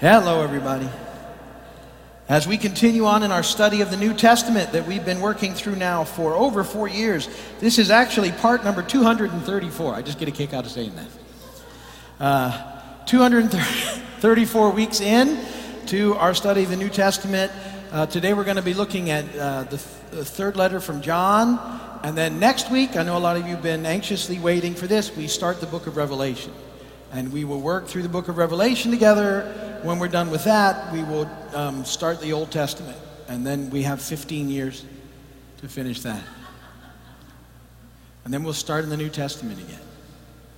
Hello, everybody. As we continue on in our study of the New Testament that we've been working through now for over four years, this is actually part number 234. I just get a kick out of saying that. Uh, 234 weeks in to our study of the New Testament. Uh, today we're going to be looking at uh, the, th- the third letter from John. And then next week, I know a lot of you have been anxiously waiting for this, we start the book of Revelation. And we will work through the book of Revelation together. When we're done with that, we will um, start the Old Testament. And then we have 15 years to finish that. And then we'll start in the New Testament again.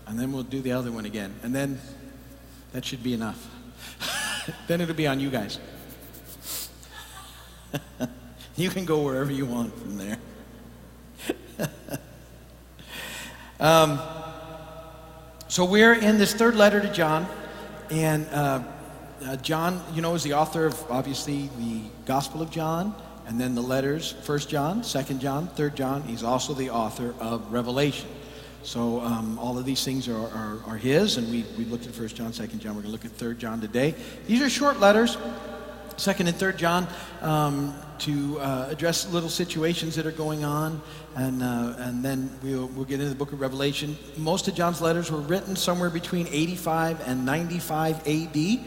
And then we'll do the other one again. And then that should be enough. then it'll be on you guys. you can go wherever you want from there. um, so we're in this third letter to John, and uh, uh, John, you know, is the author of obviously the Gospel of John, and then the letters, First John, Second John, Third John. He's also the author of Revelation. So um, all of these things are, are, are his, and we, we looked at First John, Second John. We're going to look at Third John today. These are short letters, Second and Third John, um, to uh, address little situations that are going on and, uh, and then we'll, we'll get into the book of Revelation. Most of John's letters were written somewhere between 85 and 95 AD.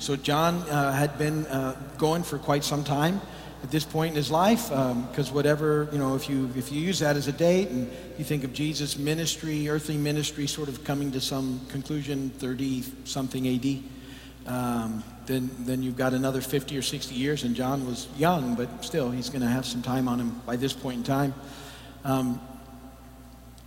So John uh, had been uh, going for quite some time at this point in his life, because um, whatever you know, if you if you use that as a date and you think of Jesus' ministry, earthly ministry, sort of coming to some conclusion, 30 something AD. Um, then, then you've got another 50 or 60 years, and John was young, but still, he's going to have some time on him by this point in time. Um,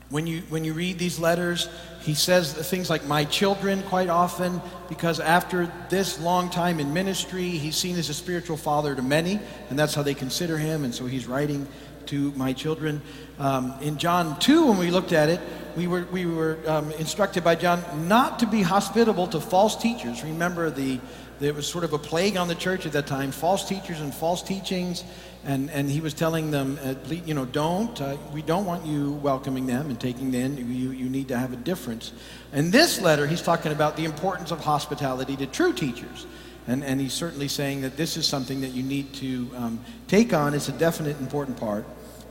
when you, when you read these letters, he says things like, My children, quite often, because after this long time in ministry, he's seen as a spiritual father to many, and that's how they consider him, and so he's writing to my children. Um, in John 2, when we looked at it, we were, we were um, instructed by John not to be hospitable to false teachers. Remember, the, there was sort of a plague on the church at that time false teachers and false teachings and, and he was telling them, uh, you know, don't, uh, we don't want you welcoming them and taking them in. You, you need to have a difference. In this letter, he's talking about the importance of hospitality to true teachers. And, and he's certainly saying that this is something that you need to um, take on. It's a definite important part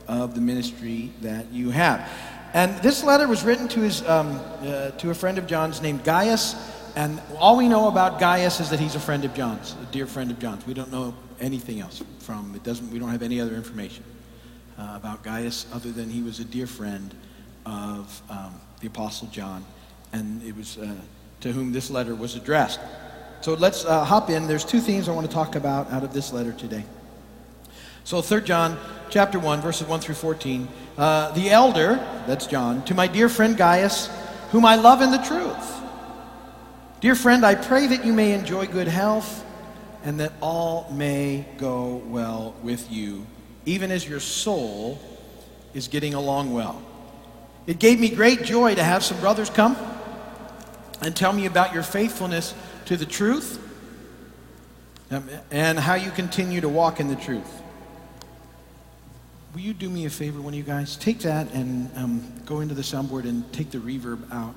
of the ministry that you have. And this letter was written to, his, um, uh, to a friend of John's named Gaius. And all we know about Gaius is that he's a friend of John's, a dear friend of John's. We don't know anything else from it. Doesn't we don't have any other information uh, about Gaius other than he was a dear friend of um, the Apostle John, and it was uh, to whom this letter was addressed. So let's uh, hop in. There's two themes I want to talk about out of this letter today. So 3 John chapter 1, verses 1 through 14. Uh, the elder, that's John, to my dear friend Gaius, whom I love in the truth. Dear friend, I pray that you may enjoy good health and that all may go well with you, even as your soul is getting along well. It gave me great joy to have some brothers come and tell me about your faithfulness to the truth um, and how you continue to walk in the truth. Will you do me a favor, one of you guys? Take that and um, go into the soundboard and take the reverb out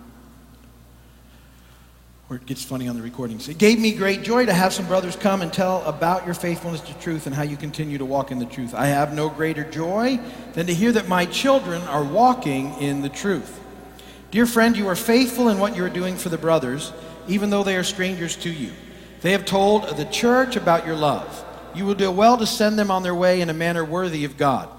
Or it gets funny on the recordings. It gave me great joy to have some brothers come and tell about your faithfulness to truth and how you continue to walk in the truth. I have no greater joy than to hear that my children are walking in the truth. Dear friend, you are faithful in what you are doing for the brothers, even though they are strangers to you. They have told the church about your love. You will do well to send them on their way in a manner worthy of God.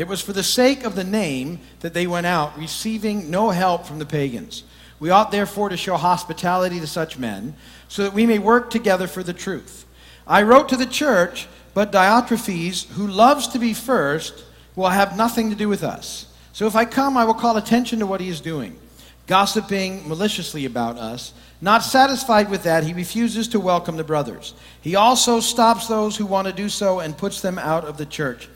It was for the sake of the name that they went out, receiving no help from the pagans. We ought therefore to show hospitality to such men, so that we may work together for the truth. I wrote to the church, but Diotrephes, who loves to be first, will have nothing to do with us. So if I come, I will call attention to what he is doing, gossiping maliciously about us. Not satisfied with that, he refuses to welcome the brothers. He also stops those who want to do so and puts them out of the church.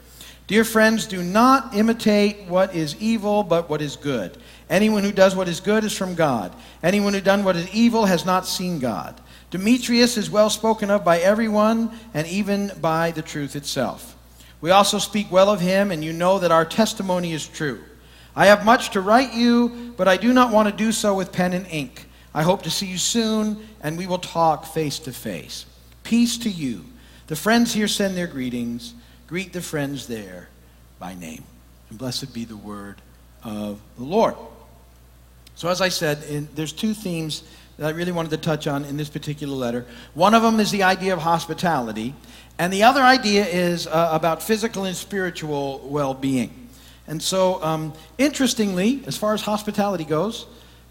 Dear friends, do not imitate what is evil, but what is good. Anyone who does what is good is from God. Anyone who does what is evil has not seen God. Demetrius is well spoken of by everyone, and even by the truth itself. We also speak well of him, and you know that our testimony is true. I have much to write you, but I do not want to do so with pen and ink. I hope to see you soon, and we will talk face to face. Peace to you. The friends here send their greetings. Greet the friends there by name. And blessed be the word of the Lord. So, as I said, in, there's two themes that I really wanted to touch on in this particular letter. One of them is the idea of hospitality, and the other idea is uh, about physical and spiritual well being. And so, um, interestingly, as far as hospitality goes,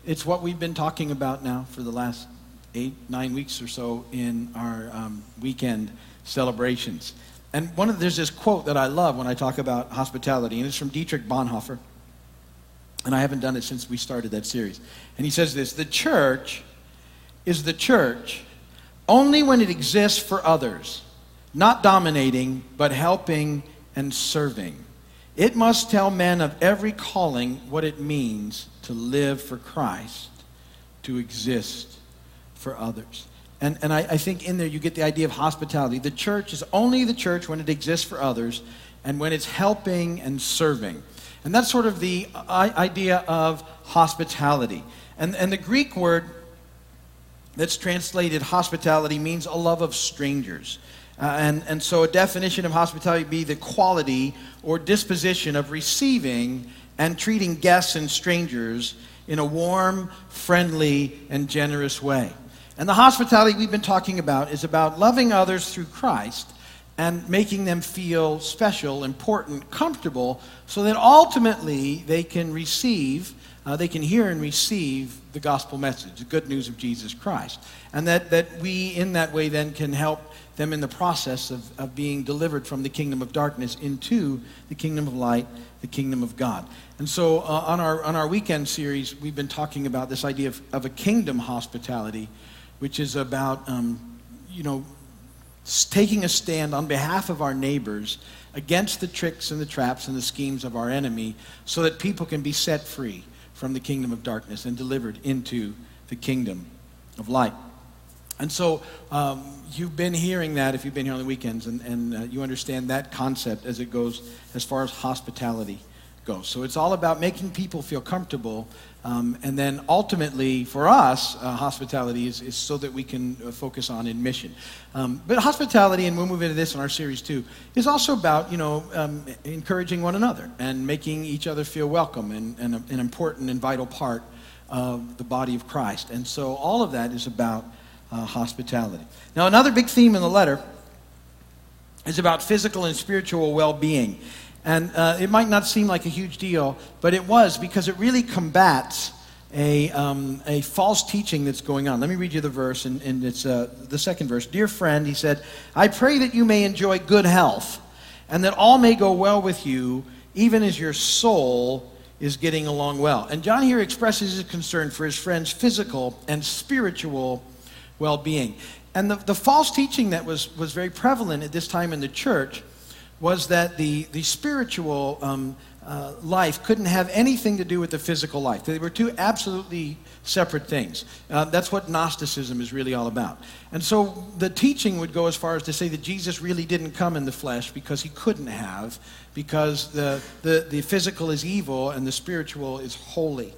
it's what we've been talking about now for the last eight, nine weeks or so in our um, weekend celebrations. And one of there's this quote that I love when I talk about hospitality, and it's from Dietrich Bonhoeffer. And I haven't done it since we started that series. And he says this The church is the church only when it exists for others, not dominating, but helping and serving. It must tell men of every calling what it means to live for Christ, to exist for others. And, and I, I think in there you get the idea of hospitality. The church is only the church when it exists for others and when it's helping and serving. And that's sort of the idea of hospitality. And, and the Greek word that's translated hospitality means a love of strangers. Uh, and, and so a definition of hospitality would be the quality or disposition of receiving and treating guests and strangers in a warm, friendly, and generous way. And the hospitality we've been talking about is about loving others through Christ and making them feel special, important, comfortable, so that ultimately they can receive uh, they can hear and receive the gospel message, the good news of Jesus Christ. And that, that we, in that way, then can help them in the process of, of being delivered from the kingdom of darkness into the kingdom of light, the kingdom of God. And so uh, on, our, on our weekend series, we've been talking about this idea of, of a kingdom hospitality, which is about, um, you know, taking a stand on behalf of our neighbors against the tricks and the traps and the schemes of our enemy so that people can be set free from the kingdom of darkness and delivered into the kingdom of light. And so um, you've been hearing that if you've been here on the weekends, and, and uh, you understand that concept as it goes as far as hospitality So it's all about making people feel comfortable um, and then ultimately, for us, uh, hospitality is, is so that we can uh, focus on in mission. Um, but hospitality, and we'll move into this in our series too, is also about, you know, um, encouraging one another and making each other feel welcome and, and a, an important and vital part of the body of Christ. And so all of that is about uh, hospitality. Now, another big theme in the letter is about physical and spiritual well-being. And uh, it might not seem like a huge deal, but it was because it really combats a, um, a false teaching that's going on. Let me read you the verse, and, and it's uh, the second verse. Dear friend, he said, I pray that you may enjoy good health, and that all may go well with you, even as your soul is getting along well. And John here expresses his concern for his friend's physical and spiritual well being. And the, the false teaching that was, was very prevalent at this time in the church was that the, the spiritual um, uh, life couldn't have anything to do with the physical life. They were two absolutely separate things. Uh, that's what Gnosticism is really all about. And so the teaching would go as far as to say that Jesus really didn't come in the flesh because he couldn't have, because the, the, the physical is evil and the spiritual is holy.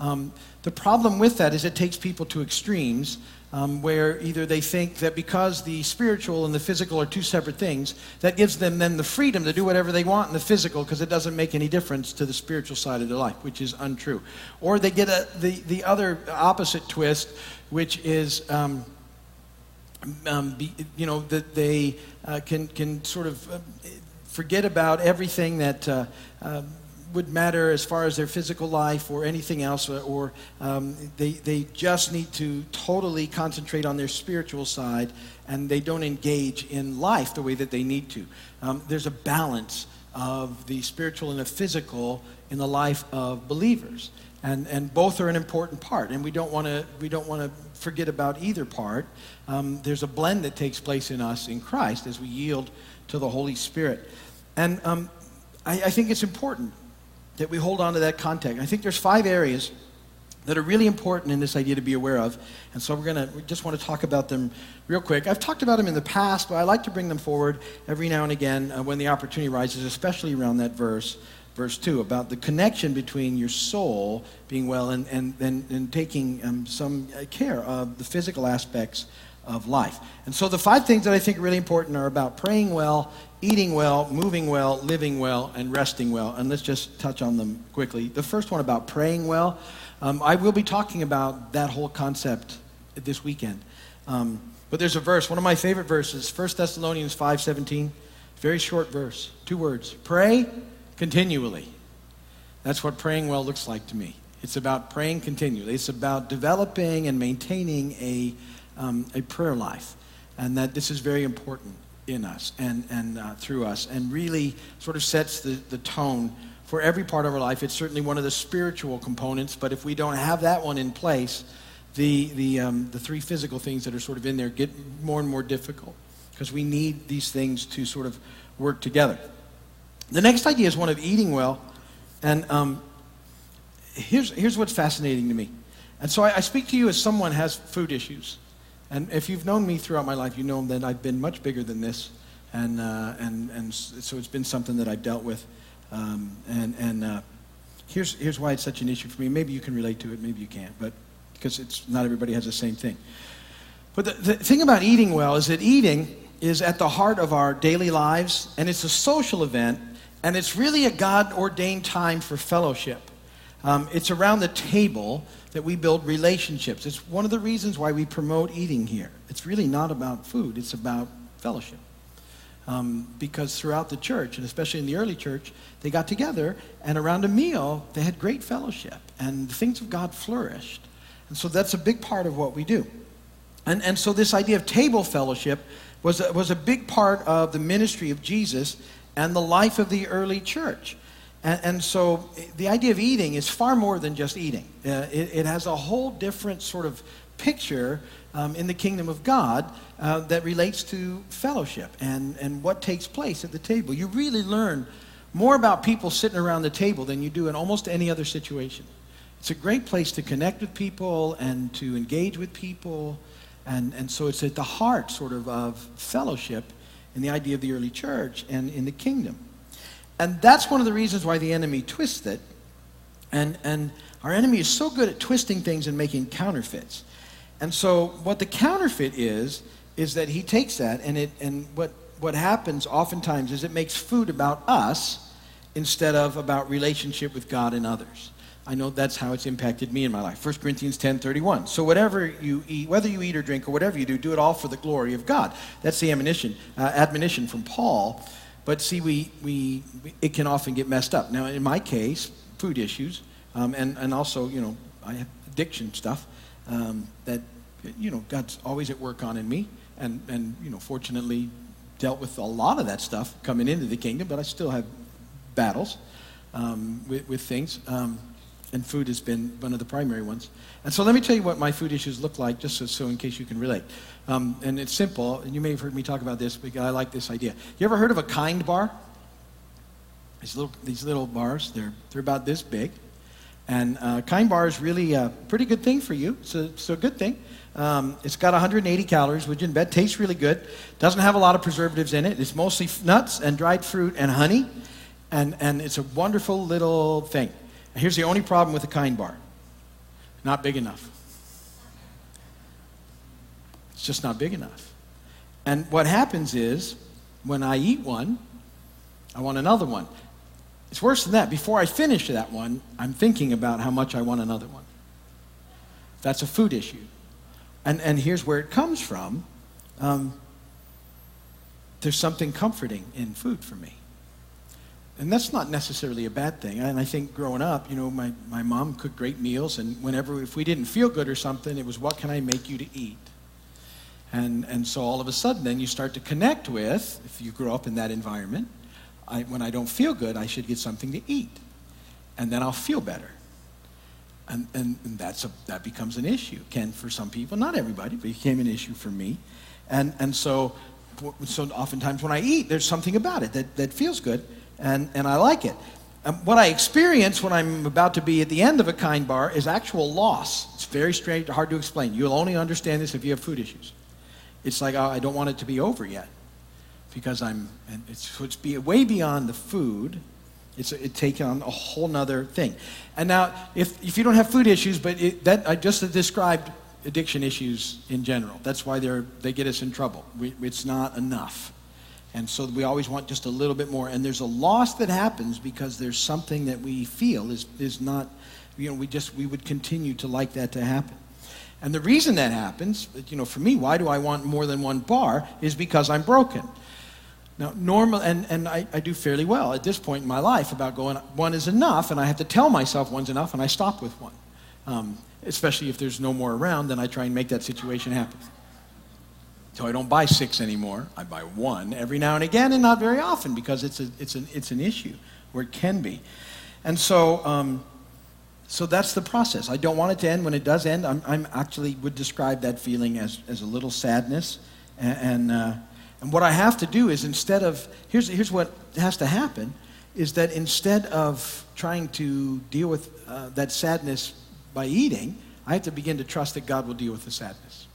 Um, the problem with that is it takes people to extremes um, where either they think that because the spiritual and the physical are two separate things, that gives them then the freedom to do whatever they want in the physical because it doesn't make any difference to the spiritual side of their life, which is untrue. Or they get a, the, the other opposite twist, which is. Um, um, be, you know that they uh, can can sort of uh, forget about everything that uh, uh would matter as far as their physical life or anything else, or, um, they, they just need to totally concentrate on their spiritual side and they don't engage in life the way that they need to. Um, there's a balance of the spiritual and the physical in the life of believers. And, and both are an important part, and we don't want to we don't want to forget about either part. Um, there's a blend that takes place in us in Christ as we yield to the Holy Spirit, and um, I, I think it's important that we hold on to that context. I think there's five areas that are really important in this idea to be aware of. And so we're going to we just want to talk about them real quick. I've talked about them in the past, but I like to bring them forward every now and again uh, when the opportunity arises, especially around that verse, verse 2, about the connection between your soul being well and, and, and, and taking um, some care of the physical aspects of life. And so the five things that I think are really important are about praying well, eating well, moving well, living well, and resting well. And let's just touch on them quickly. The first one about praying well, um, I will be talking about that whole concept this weekend. Um, but there's a verse, one of my favorite verses, 1 Thessalonians 5:17. Very short verse, two words. Pray continually. That's what praying well looks like to me. It's about praying continually. It's about developing and maintaining a, um, a prayer life. And that this is very important in us and, and uh, through us, and really sort of sets the, the tone for every part of our life. It's certainly one of the spiritual components, but if we don't have that one in place, the, the, um, the three physical things that are sort of in there get more and more difficult because we need these things to sort of work together. The next idea is one of eating well. And um, here's, here's what's fascinating to me. And so I, I speak to you as someone has food issues. And if you've known me throughout my life, you know that I've been much bigger than this. And, uh, and, and so it's been something that I've dealt with. Um, and and uh, here's, here's why it's such an issue for me. Maybe you can relate to it, maybe you can't, but because it's, not everybody has the same thing. But the, the thing about eating well is that eating is at the heart of our daily lives, and it's a social event, and it's really a God ordained time for fellowship. Um, it's around the table that we build relationships. It's one of the reasons why we promote eating here. It's really not about food, it's about fellowship. Um, because throughout the church, and especially in the early church, they got together and around a meal, they had great fellowship, and the things of God flourished. And so that's a big part of what we do. And, and so this idea of table fellowship was was a big part of the ministry of Jesus and the life of the early church. And, and so the idea of eating is far more than just eating. Uh, it, it, has a whole different sort of picture um, in the kingdom of God uh, that relates to fellowship and, and what takes place at the table. You really learn more about people sitting around the table than you do in almost any other situation. It's a great place to connect with people and to engage with people. And, and so it's at the heart, sort of, of fellowship in the idea of the early church and in the kingdom. And that's one of the reasons why the enemy twists it. And, and our enemy is so good at twisting things and making counterfeits. And so what the counterfeit is, is that he takes that and, it, and what, what happens oftentimes is it makes food about us instead of about relationship with God and others. I know that's how it's impacted me in my life. 1 Corinthians 10 31. So, whatever you eat, whether you eat or drink or whatever you do, do it all for the glory of God. That's the admonition, uh, admonition from Paul. But see, we, we, it can often get messed up. Now, in my case, food issues, um, and, and also, you know, I have addiction stuff um, that, you know, God's always at work on in me. And, and, you know, fortunately, dealt with a lot of that stuff coming into the kingdom, but I still have battles um, with, with things. And food has been one of the primary ones. And so let me tell you what my food issues look like, just so, so in case you can relate. Um, and it's simple, and you may have heard me talk about this, but I like this idea. You ever heard of a kind bar? These little, these little bars, they're, they're about this big. And uh, kind bar is really a pretty good thing for you. It's a, it's a good thing. Um, it's got 180 calories, which in bed tastes really good. Doesn't have a lot of preservatives in it. It's mostly nuts and dried fruit and honey. And, and it's a wonderful little thing. Here's the only problem with the kind bar not big enough. It's just not big enough. And what happens is, when I eat one, I want another one. It's worse than that. Before I finish that one, I'm thinking about how much I want another one. That's a food issue. And, and here's where it comes from. Um, there's something comforting in food for me and that's not necessarily a bad thing. And I think growing up, you know, my, my mom cooked great meals, and whenever, if we didn't feel good or something, it was, what can I make you to eat? And, and so all of a sudden, then you start to connect with, if you grow up in that environment, I, when I don't feel good, I should get something to eat. And then I'll feel better. And, and, and that's a, that becomes an issue. Can for some people, not everybody, but it became an issue for me. And, and so, so oftentimes when I eat, there's something about it that, that feels good and, and I like it. Um, what I experience when I'm about to be at the end of a kind bar is actual loss. It's very strange, hard to explain. You'll only understand this if you have food issues. It's like, oh, I don't want it to be over yet because I'm, and it's, it's be, way beyond the food. It's it takes on a whole nother thing. And now, if, if you don't have food issues, but it, that I just described addiction issues in general. That's why they're, they get us in trouble. We, it's not enough. And so we always want just a little bit more. And there's a loss that happens because there's something that we feel is, is not, you know, we just, we would continue to like that to happen. And the reason that happens, you know, for me, why do I want more than one bar, is because I'm broken. Now, normal, and, and I, I do fairly well at this point in my life about going, one is enough, and I have to tell myself one's enough, and I stop with one. Um, especially if there's no more around, then I try and make that situation happen. So I don't buy six anymore. I buy one every now and again, and not very often because it's, a, it's, an, it's an issue where it can be. And so, um, so that's the process. I don't want it to end. When it does end, I'm, I'm actually would describe that feeling as, as a little sadness. And, and, uh, and what I have to do is instead of, here's, here's what has to happen, is that instead of trying to deal with uh, that sadness by eating, I have to begin to trust that God will deal with the sadness.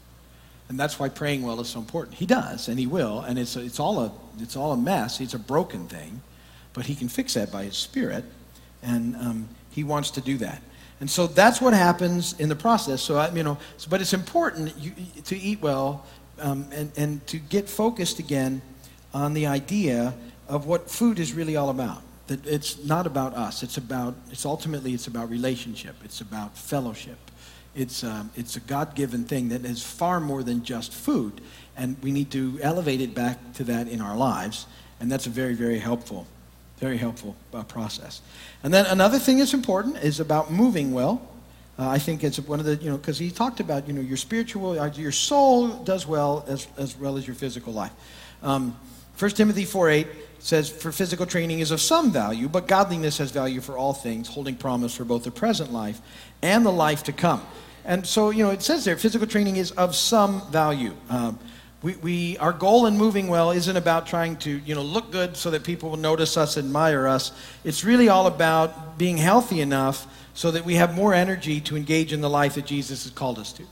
And that's why praying well is so important. He does, and he will, and it's, it's, all, a, it's all a mess. It's a broken thing, but he can fix that by his spirit, and um, he wants to do that. And so that's what happens in the process. So, I, you know, but it's important you, to eat well um, and, and to get focused again on the idea of what food is really all about. That it's not about us. It's about, it's ultimately, it's about relationship. It's about fellowship. It's, um, it's a God given thing that is far more than just food. And we need to elevate it back to that in our lives. And that's a very, very helpful, very helpful uh, process. And then another thing that's important is about moving well. Uh, I think it's one of the, you know, because he talked about, you know, your spiritual, uh, your soul does well as, as well as your physical life. Um, 1 Timothy 4 8 says, For physical training is of some value, but godliness has value for all things, holding promise for both the present life and the life to come. And so, you know, it says there, physical training is of some value. Um, we, we, our goal in moving well isn't about trying to, you know, look good so that people will notice us, admire us. It's really all about being healthy enough so that we have more energy to engage in the life that Jesus has called us to.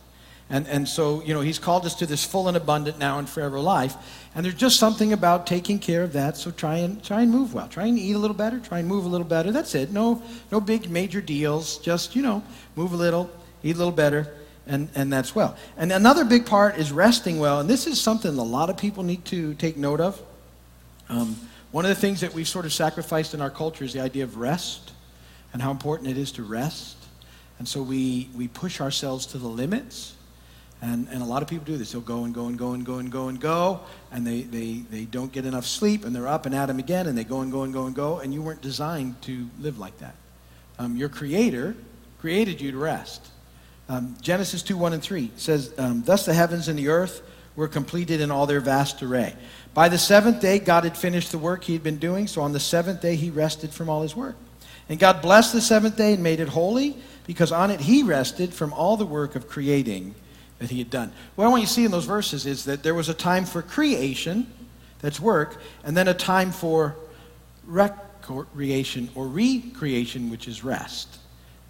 And, and so, you know, he's called us to this full and abundant now and forever life. And there's just something about taking care of that. So try and, try and move well. Try and eat a little better. Try and move a little better. That's it. No, no big major deals. Just, you know, move a little, eat a little better, and, and that's well. And another big part is resting well, and this is something a lot of people need to take note of. Um, one of the things that we've sort of sacrificed in our culture is the idea of rest and how important it is to rest. And so we, we push ourselves to the limits. And, and a lot of people do this. They'll go and go and go and go and go and go, and they, they, they don't get enough sleep, and they're up and at them again, and they go and go and go and go, and you weren't designed to live like that. Um, your Creator created you to rest. Um, Genesis 2 1 and 3 says, um, Thus the heavens and the earth were completed in all their vast array. By the seventh day, God had finished the work he had been doing, so on the seventh day, he rested from all his work. And God blessed the seventh day and made it holy, because on it he rested from all the work of creating that he had done. What I want you to see in those verses is that there was a time for creation, that's work, and then a time for recreation or recreation, which is rest.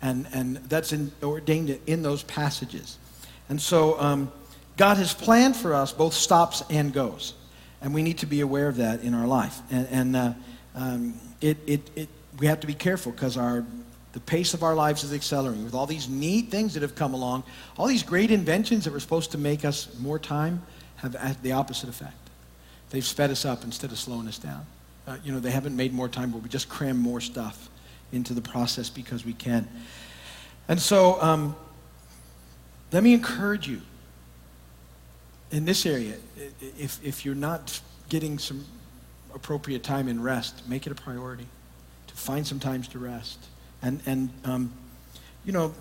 And, and that's in, ordained in those passages. And so um, God has planned for us both stops and goes. And we need to be aware of that in our life. And, and uh, um, it, it, it, we have to be careful because our, the pace of our lives is accelerating. With all these neat things that have come along, all these great inventions that were supposed to make us more time have the opposite effect. They've sped us up instead of slowing us down. Uh, you know, they haven't made more time, but we just cram more stuff into the process because we can. And so, um, let me encourage you in this area. If, if you're not getting some appropriate time in rest, make it a priority to find some times to rest. And, and um, you know,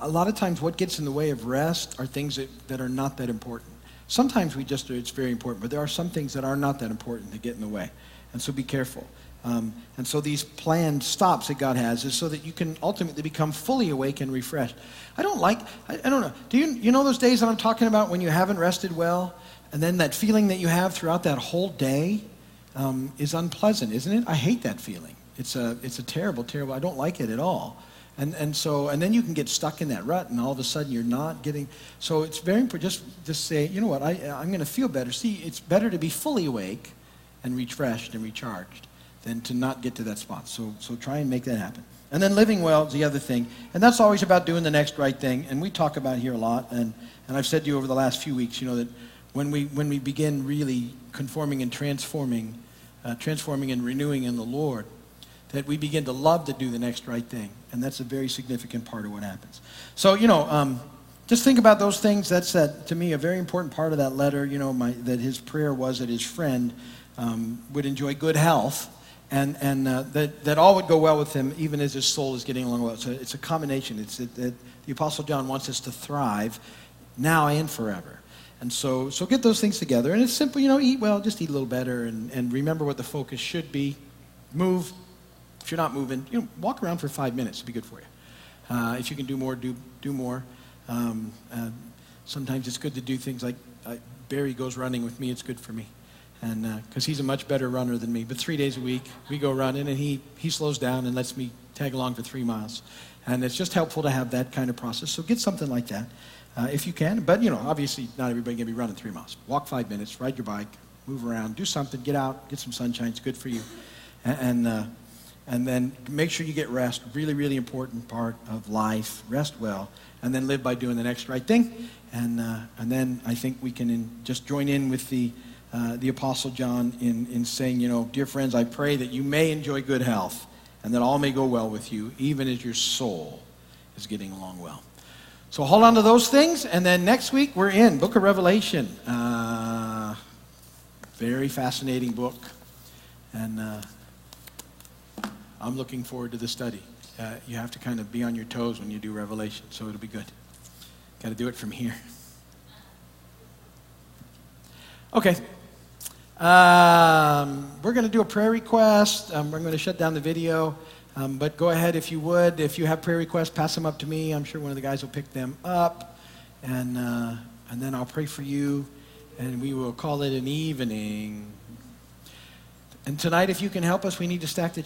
a lot of times what gets in the way of rest are things that, that are not that important. Sometimes we just, it's very important, but there are some things that are not that important that get in the way. And so be careful. Um, and so these planned stops that God has is so that you can ultimately become fully awake and refreshed. I don't like, I, I, don't know, do you, you know those days that I'm talking about when you haven't rested well? And then that feeling that you have throughout that whole day um, is unpleasant, isn't it? I hate that feeling. It's a, it's a terrible, terrible, I don't like it at all. And, and so, and then you can get stuck in that rut, and all of a sudden you're not getting. So it's very important just just say, you know what, I, I'm going to feel better. See, it's better to be fully awake and refreshed and recharged than to not get to that spot. So, so try and make that happen. And then living well is the other thing. And that's always about doing the next right thing. And we talk about here a lot. And, and I've said to you over the last few weeks, you know, that when we, when we begin really conforming and transforming, uh, transforming and renewing in the Lord, that we begin to love to do the next right thing. And that's a very significant part of what happens. So, you know, um, just think about those things. That's, that, to me, a very important part of that letter, you know, my, that his prayer was that his friend um, would enjoy good health and, and uh, that, that all would go well with him even as his soul is getting along well. So it's a combination. It's that, that the Apostle John wants us to thrive now and forever. And so, so get those things together. And it's simple, you know, eat well, just eat a little better, and, and remember what the focus should be. Move. If you're not moving, you know, walk around for five minutes. It'll be good for you. Uh, if you can do more, do, do more. Um, uh, sometimes it's good to do things like uh, Barry goes running with me. It's good for me and because uh, he's a much better runner than me. But three days a week, we go running, and he, he slows down and lets me tag along for three miles. And it's just helpful to have that kind of process. So get something like that uh, if you can. But, you know, obviously not everybody can be running three miles. Walk five minutes, ride your bike, move around, do something, get out, get some sunshine. It's good for you. And, and, uh, and then make sure you get rest. Really, really important part of life. Rest well. And then live by doing the next right thing. And, uh, and then I think we can in, just join in with the uh, the Apostle John in, in saying, you know, dear friends, I pray that you may enjoy good health and that all may go well with you, even as your soul is getting along well. So hold on to those things, and then next week we're in Book of Revelation. Uh, very fascinating book, and uh, I'm looking forward to the study. Uh, you have to kind of be on your toes when you do Revelation, so it'll be good. Got to do it from here. Okay. Um, we're going to do a prayer request. Um, we're going to shut down the video. Um, but go ahead if you would. If you have prayer requests, pass them up to me. I'm sure one of the guys will pick them up. And, uh, and then I'll pray for you. And we will call it an evening. And tonight, if you can help us, we need to stack the